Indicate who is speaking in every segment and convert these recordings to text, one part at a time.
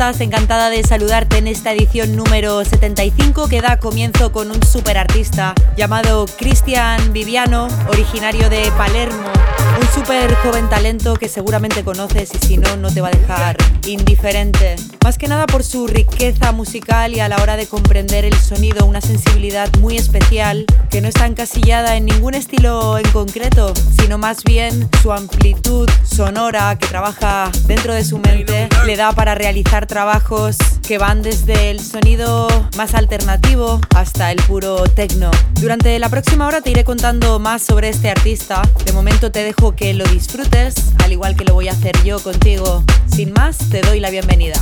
Speaker 1: Estás? Encantada de saludarte en esta edición número 75 que da comienzo con un super artista llamado Cristian Viviano, originario de Palermo. Un súper joven talento que seguramente conoces y si no, no te va a dejar indiferente. Más que nada por su riqueza musical y a la hora de comprender el sonido, una sensibilidad muy especial que no está encasillada en ningún estilo en concreto, sino más bien su amplitud sonora que trabaja dentro de su mente le da para realizar trabajos que van desde el sonido más alternativo hasta el puro techno. Durante la próxima hora te iré contando más sobre este artista. De momento te dejo que lo disfrutes, al igual que lo voy a hacer yo contigo. Sin más, te doy la bienvenida.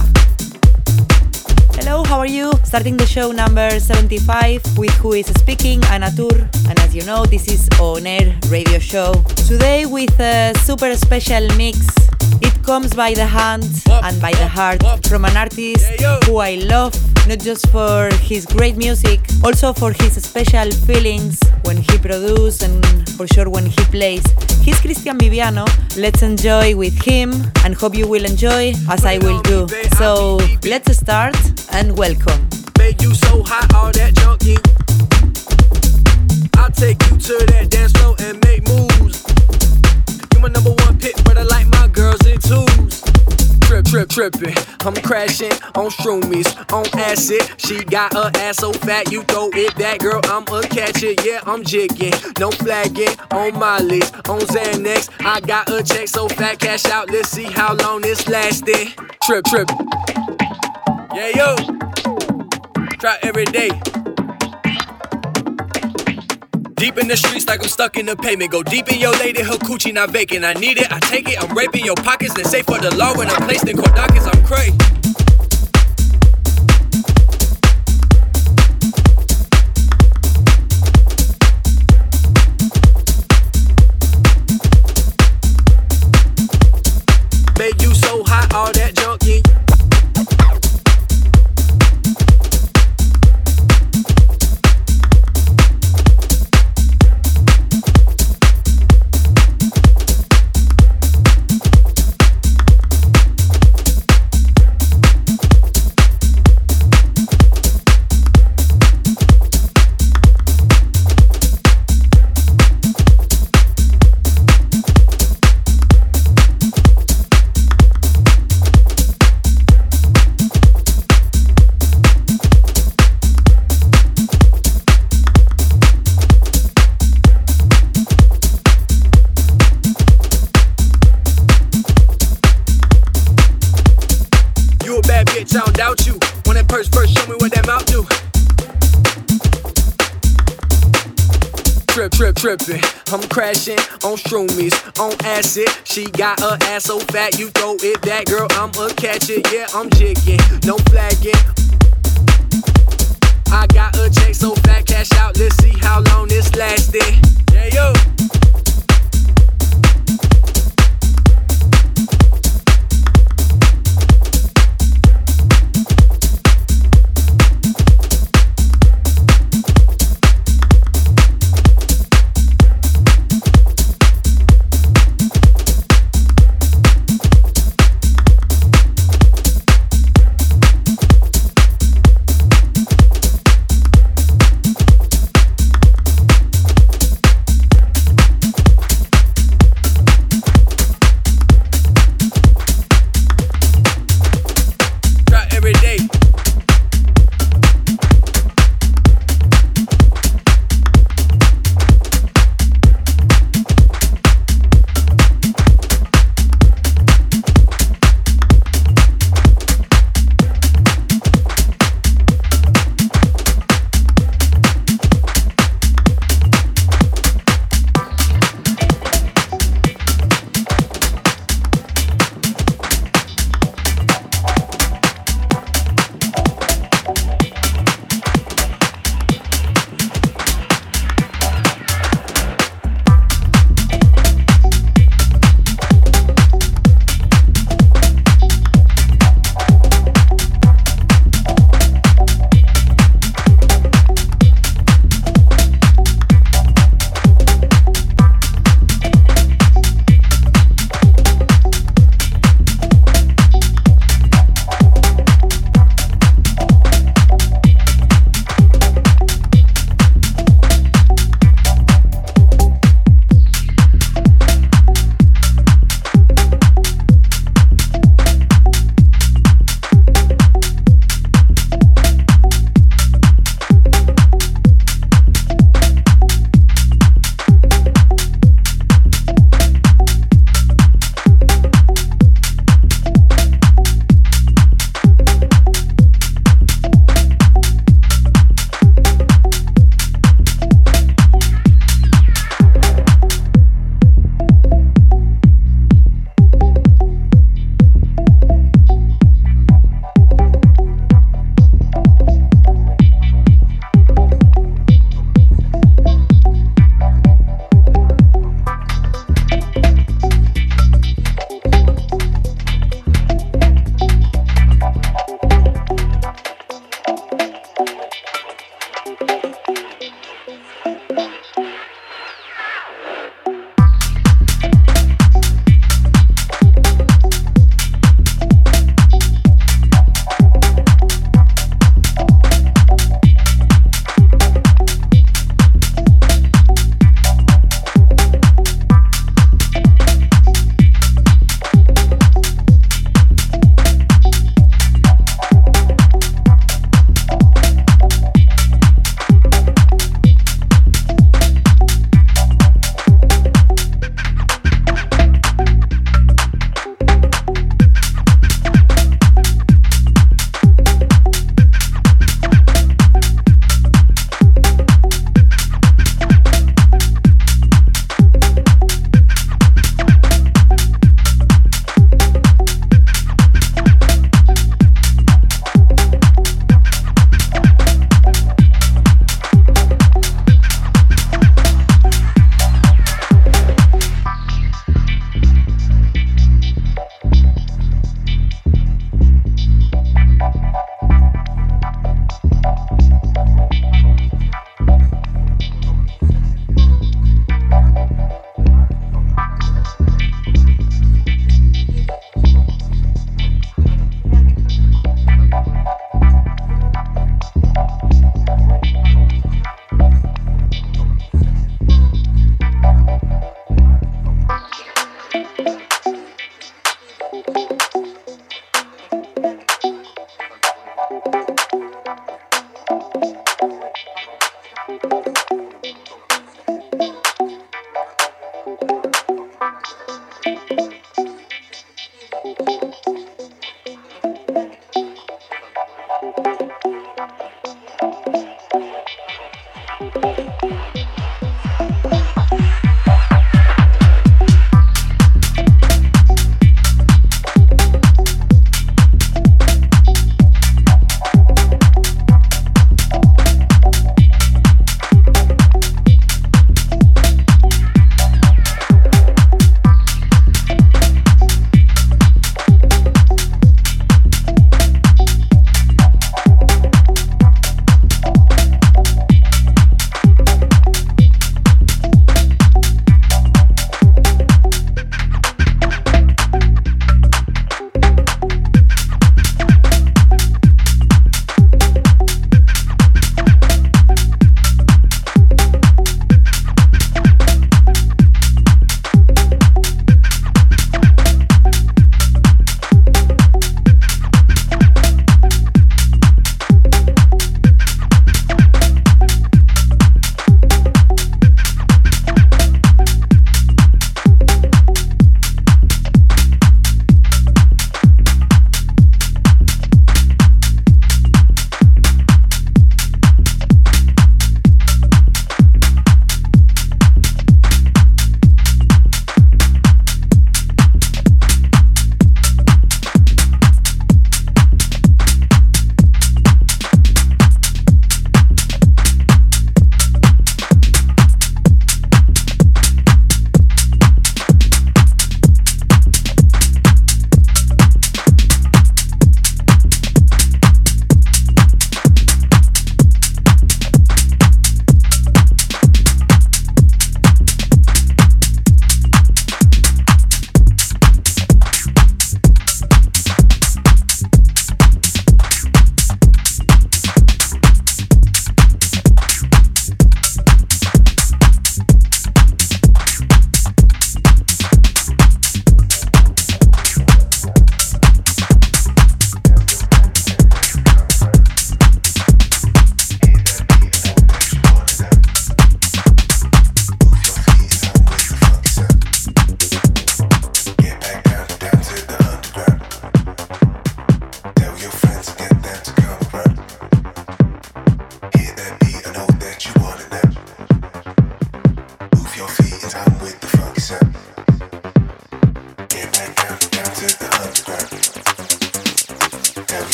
Speaker 1: Hello, how are you? Starting the show number 75 with who is speaking, Anna Tur. And as you know, this is On Air Radio Show. Today with a super special mix it comes by the hand and by the heart from an artist who I love, not just for his great music, also for his special feelings when he produces and for sure when he plays. He's Cristian Viviano. Let's enjoy with him and hope you will enjoy as I will do. So let's start and welcome.
Speaker 2: Make you so hot, all that I'll take you to that dance floor and make moves. You my number one pick, but I like my girls in twos. Trip, trip. I'm crashing on shroomies, on acid. She got her ass so fat, you throw it back, girl. I'm a catch it, yeah, I'm jigging. No flagging on on Xanax. I got a check so fat, cash out. Let's see how long this. Trip, trip. Yeah, yo. Try every day. Deep in the streets like I'm stuck in the pavement. Go deep in your lady, her coochie not vacant. I need it, I take it. I'm raping your pockets. They say for the law when I'm placed in court dockets. I'm crazy. Make you so hot, all that junk shroomies, on acid. She got her ass so fat, you throw it back, girl. I'm a catch it, yeah, I'm jigging, no flagging.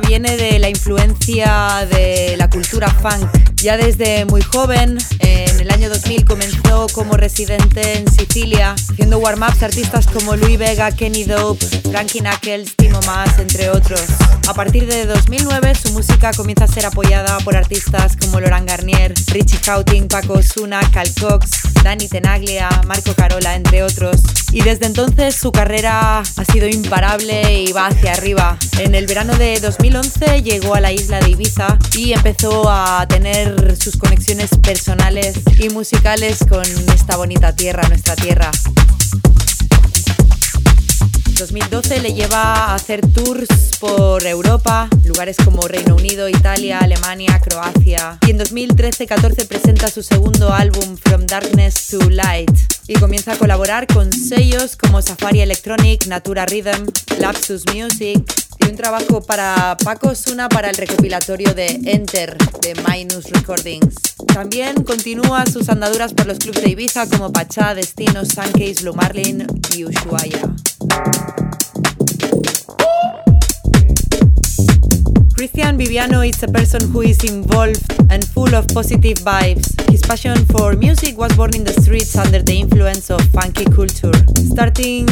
Speaker 1: Viene de la influencia de la cultura funk. Ya desde muy joven, en el año 2000 comenzó como residente en Sicilia, haciendo warm-ups artistas como Louis Vega, Kenny Dope, Frankie Knuckles, Timo Mas, entre otros. A partir de 2009 su música comienza a ser apoyada por artistas como Laurent Garnier, Richie Houghton, Paco Osuna, Cal Cox, Dani Tenaglia, Marco Carola, entre otros. Y desde entonces su carrera ha sido imparable y va hacia arriba. En el verano de 2011 llegó a la isla de Ibiza y empezó a tener sus conexiones personales y musicales con esta bonita tierra, nuestra tierra. 2012 le lleva a hacer tours por Europa, lugares como Reino Unido, Italia, Alemania, Croacia. Y en 2013-14 presenta su segundo álbum From Darkness to Light y comienza a colaborar con sellos como Safari Electronic, Natura Rhythm, Lapsus Music un trabajo para Paco Suna para el recopilatorio de Enter de Minus Recordings. También continúa sus andaduras por los clubs de Ibiza como Pachá, Destino, Suncase, Blue Marlin y Ushuaia. Christian Viviano is a person who is involved and full of positive vibes. His passion for music was born in the streets under the influence of funky culture. Starting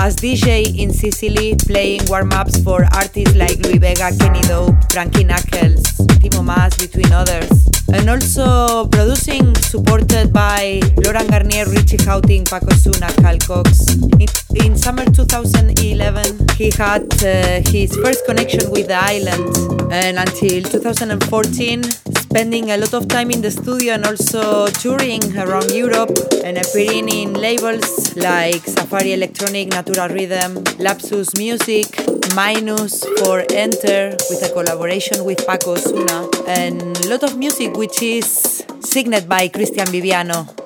Speaker 1: as DJ in Sicily, playing warm ups for artists like Louie Vega, Kenny Dope, Frankie Knuckles, Timo Maas, between others. And also producing, supported by Laurent Garnier, Richie Hawtin, Paco Osuna, Carl Cox. In, in summer 2011, he had uh, his first connection with the island and until 2014 spending a lot of time in the studio and also touring around Europe and appearing in labels like Safari Electronic, Natural Rhythm, Lapsus Music, Minus for Enter with a collaboration with Paco Osuna and a lot of music which is signed by Christian Viviano.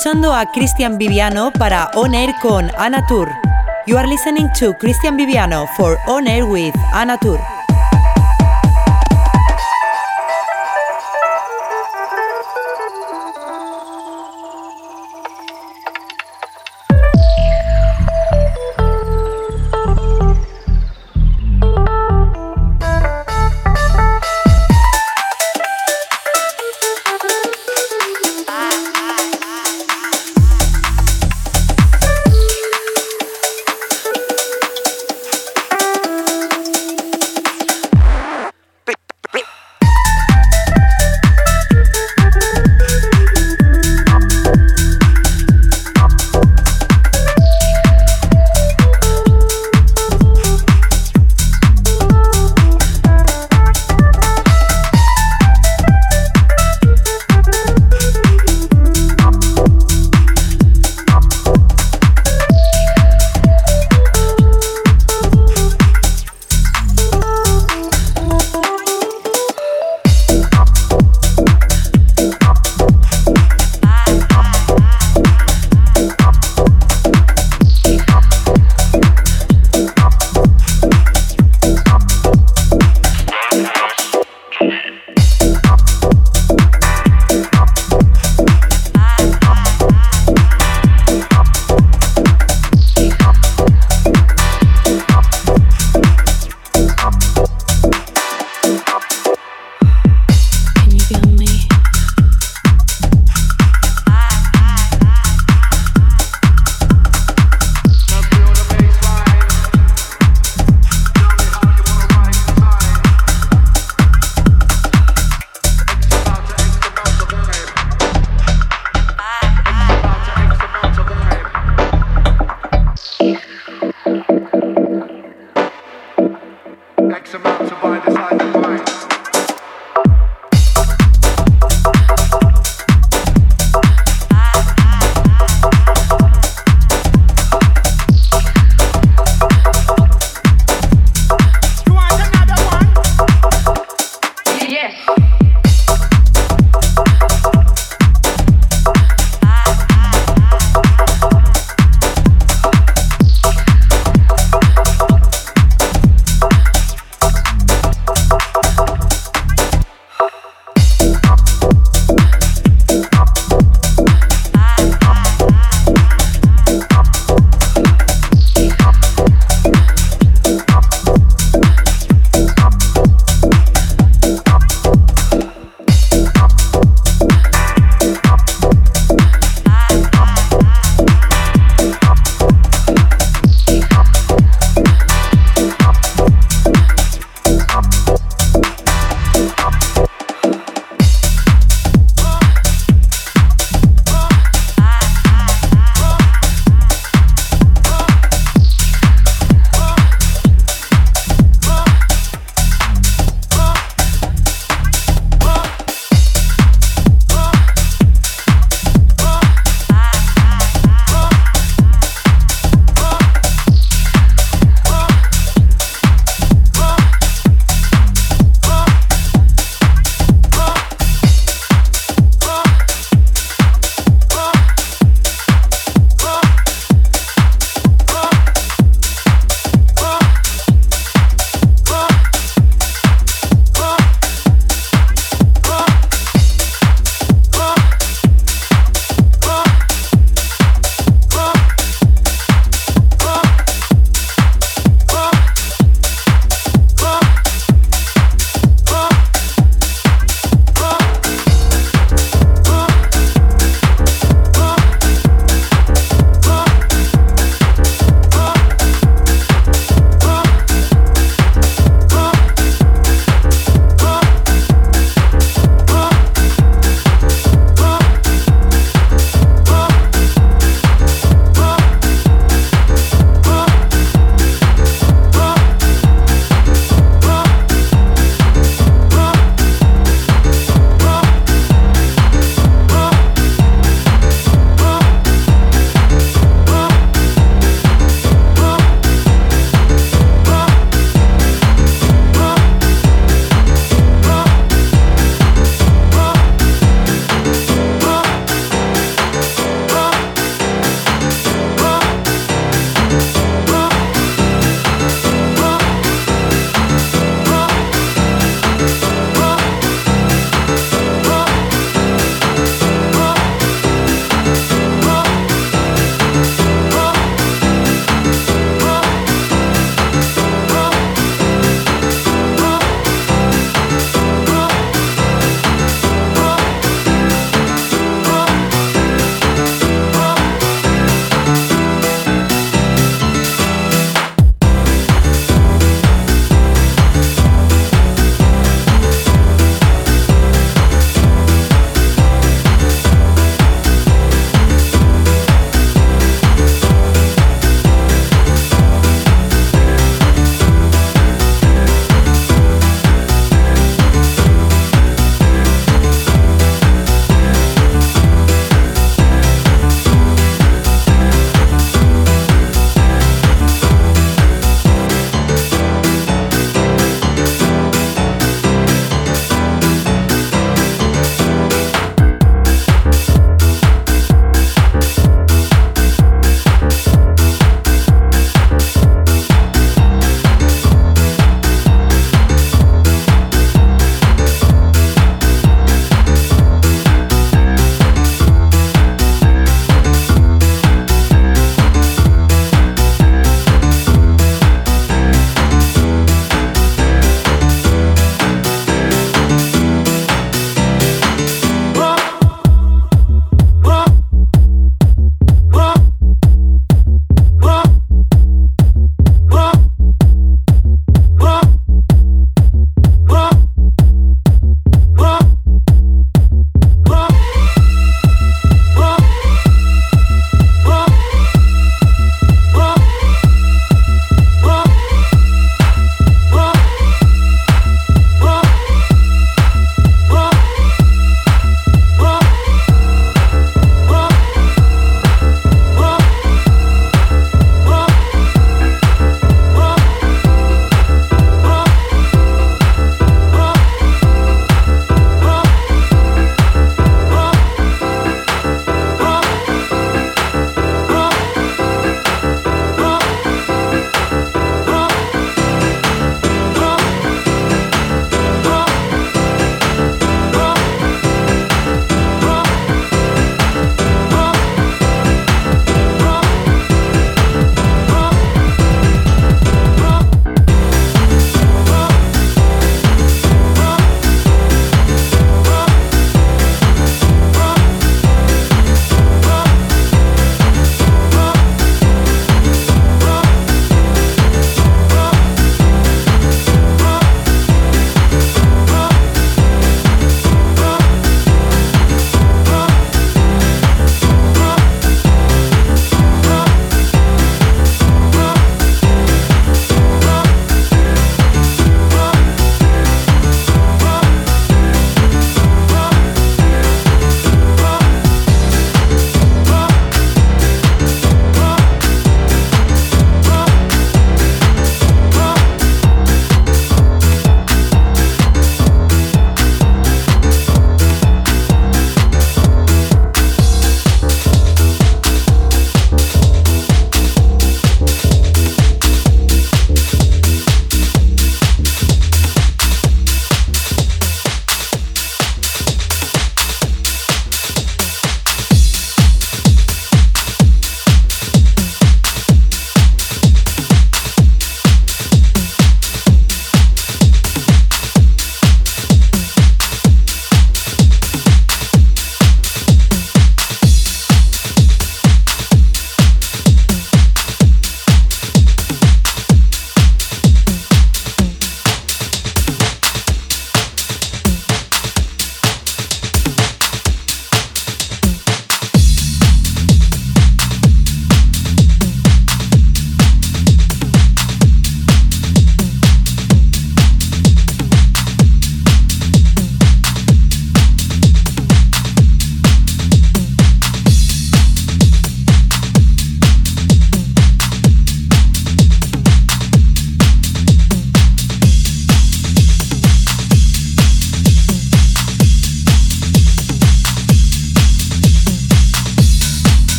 Speaker 1: Escuchando a Cristian Viviano para On Air con Anna Tour. You are listening to Cristian Viviano for On Air with Anna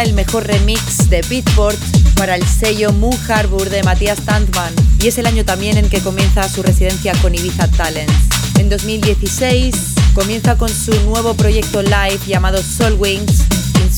Speaker 1: el mejor remix de Beatport para el sello Moon Harbor de Matías Tantman y es el año también en que comienza su residencia con Ibiza Talents. En 2016 comienza con su nuevo proyecto live llamado Soul Wings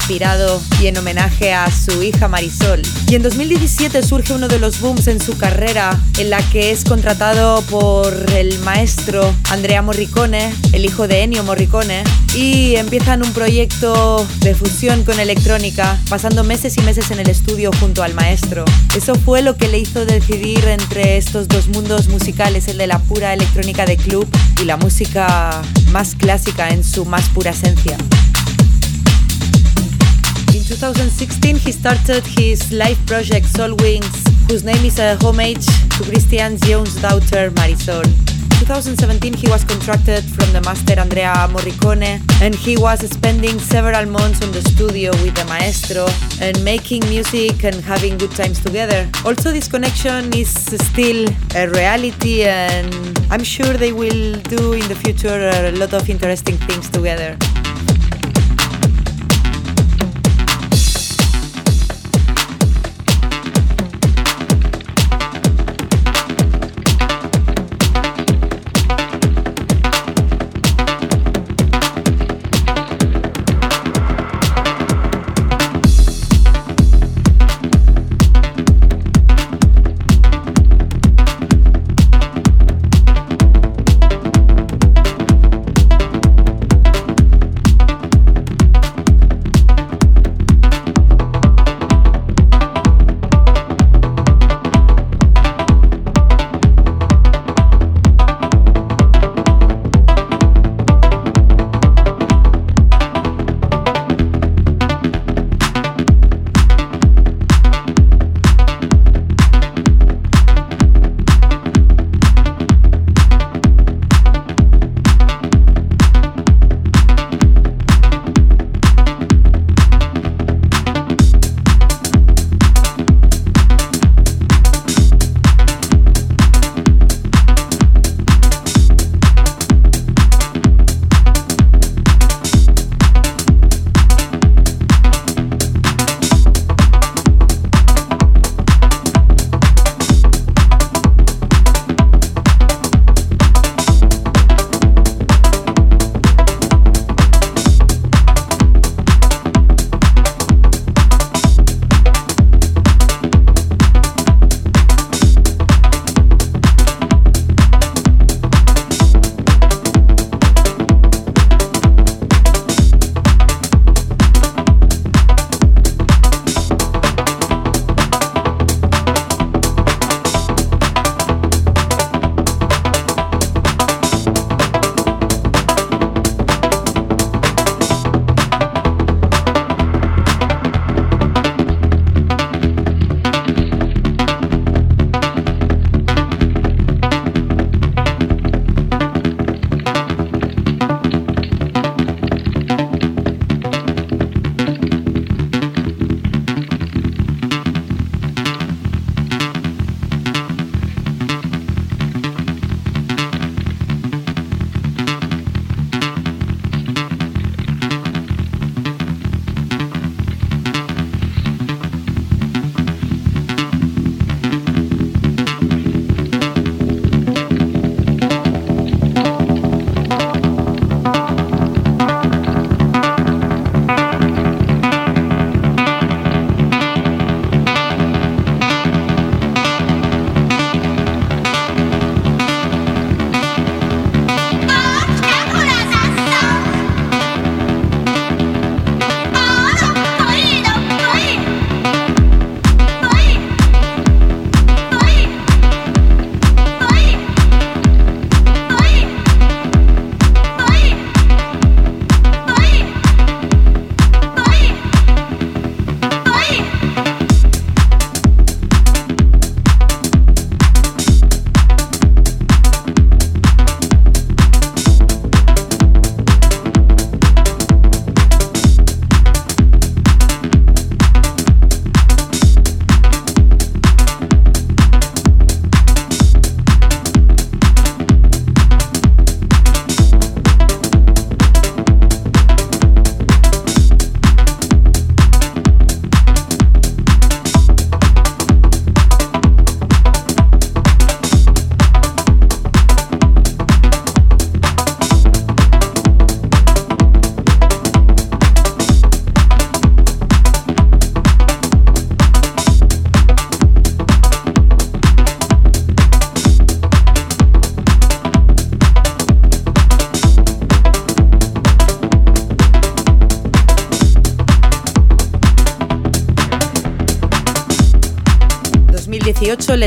Speaker 1: inspirado y en homenaje a su hija Marisol. Y en 2017 surge uno de los booms en su carrera, en la que es contratado por el maestro Andrea Morricone, el hijo de Ennio Morricone, y empiezan un proyecto de fusión con electrónica, pasando meses y meses en el estudio junto al maestro. Eso fue lo que le hizo decidir entre estos dos mundos musicales, el de la pura electrónica de club y la música más clásica en su más pura esencia. 2016, he started his live project Soul Wings, whose name is a homage to Christian Jones' daughter Marisol. 2017 he was contracted from the master Andrea Morricone and he was spending several months on the studio with the maestro and making music and having good times together. Also this connection is still a reality and I'm sure they will do in the future a lot of interesting things together.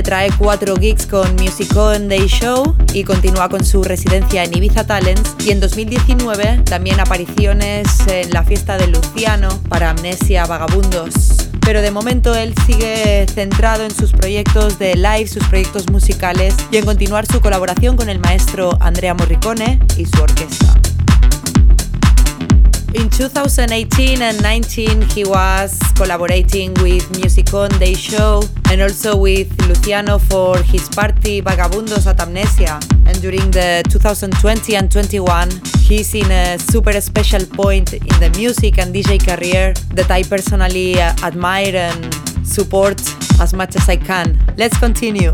Speaker 1: Trae cuatro gigs con Music On Day Show y continúa con su residencia en Ibiza Talents y en 2019 también apariciones en la fiesta de Luciano para Amnesia Vagabundos. Pero de momento él sigue centrado en sus proyectos de live, sus proyectos musicales y en continuar su colaboración con el maestro Andrea Morricone y su orquesta. In 2018 and 19, he was collaborating with Musicon Day Show and also with Luciano for his party Vagabundos at Amnesia. And during the 2020 and 21, he's in a super special point in the music and DJ career that I personally uh, admire and support as much as I can. Let's continue.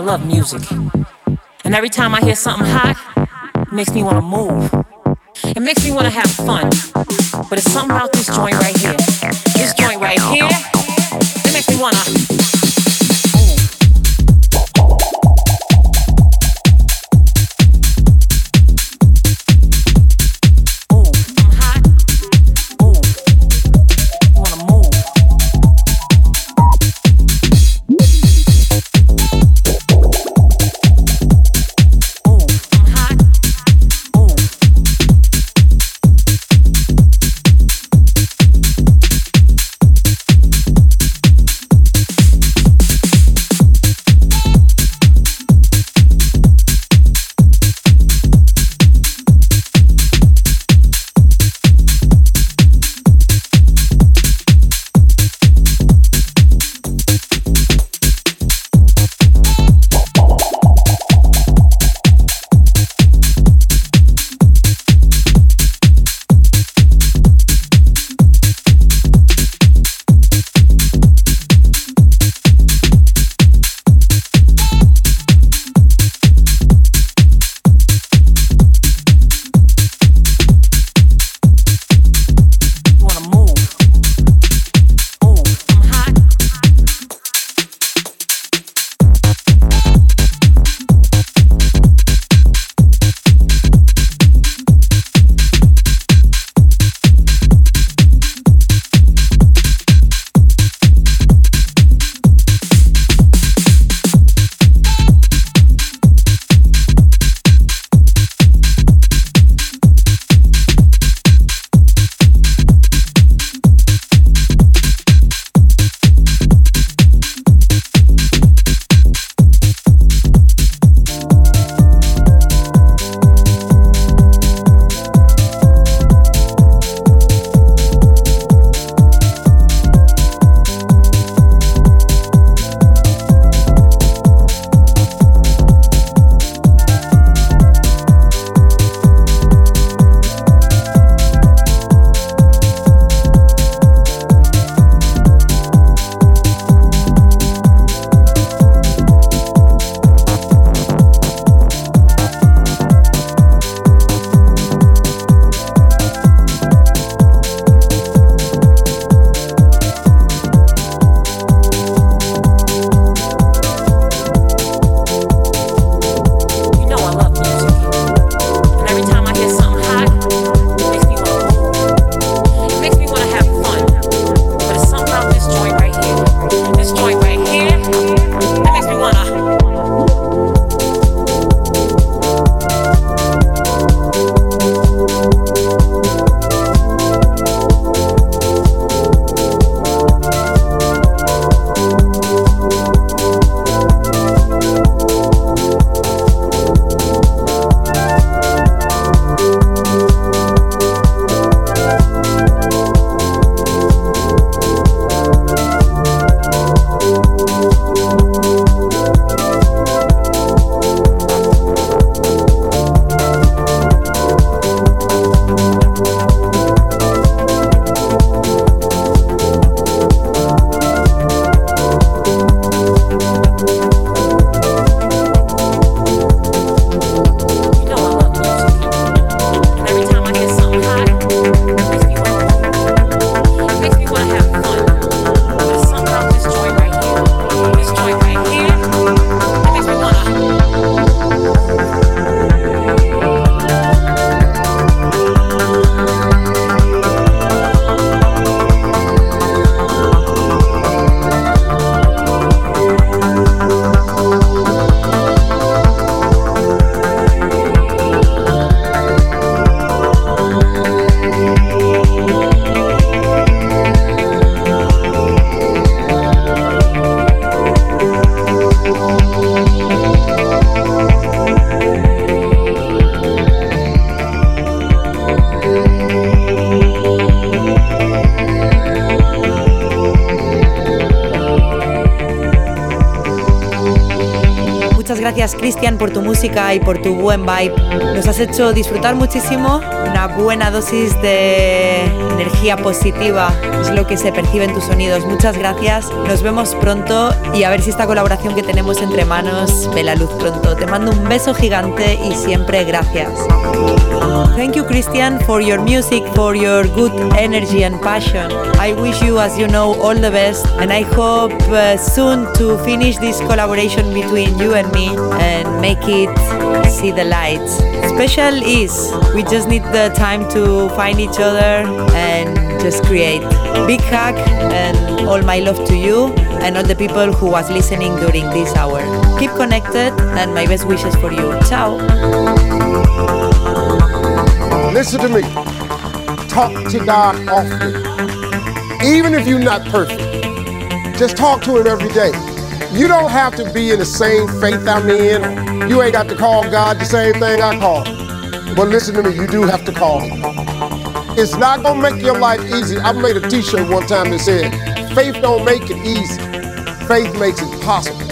Speaker 3: love music. And every time I hear something hot, it makes me want to move. It makes me want to have fun. But it's something about this joint right here. This joint right here, it makes me want to.
Speaker 1: Cristian por tu música y por tu buen vibe. Nos has hecho disfrutar muchísimo, una buena dosis de energía positiva es lo que se percibe en tus sonidos. Muchas gracias, nos vemos pronto y a ver si esta colaboración que tenemos entre manos ve la luz pronto. Te mando un beso gigante y siempre gracias. Thank you Christian for your music, for your good energy and passion. I wish you, as you know, all the best and I hope uh, soon to finish this collaboration between you and me and make it see the light. Special is we just need the time to find each other and just create. Big hug and all my love to you and all the people who was listening during this hour. Keep connected and my best wishes for you. Ciao.
Speaker 4: Listen to me. Talk to God often. Even if you're not perfect, just talk to Him every day. You don't have to be in the same faith I'm in. You ain't got to call God the same thing I call. But listen to me, you do have to call Him. It's not gonna make your life easy. I made a t-shirt one time that said, faith don't make it easy. Faith makes it possible.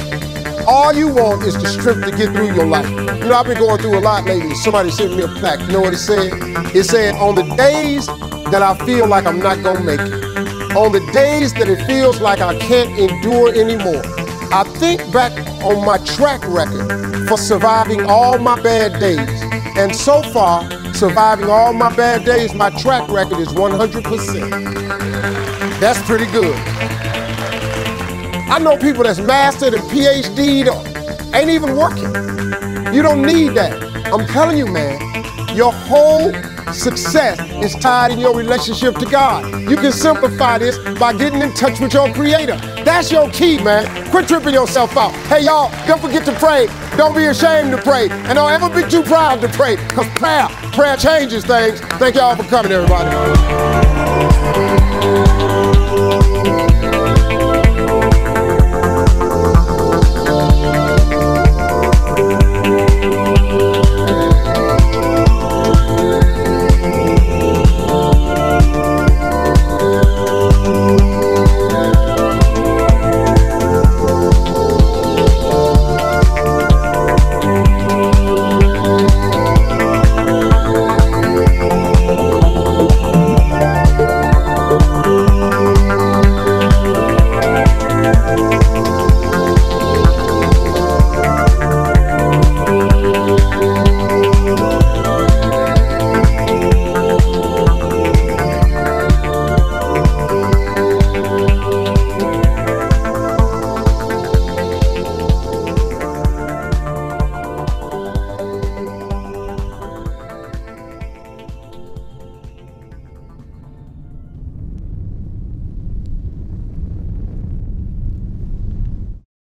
Speaker 4: All you want is the strength to get through your life. You know, I've been going through a lot lately. Somebody sent me a plaque. You know what it said? It said, on the days that I feel like I'm not gonna make it, on the days that it feels like I can't endure anymore, I think back on my track record for surviving all my bad days. And so far, surviving all my bad days, my track record is 100%. That's pretty good. I know people that's mastered and PhD'd ain't even working. You don't need that. I'm telling you, man, your whole success is tied in your relationship to God. You can simplify this by getting in touch with your creator. That's your key, man. Quit tripping yourself out. Hey, y'all, don't forget to pray. Don't be ashamed to pray. And don't ever be too proud to pray. Because prayer, prayer changes things. Thank y'all for coming, everybody.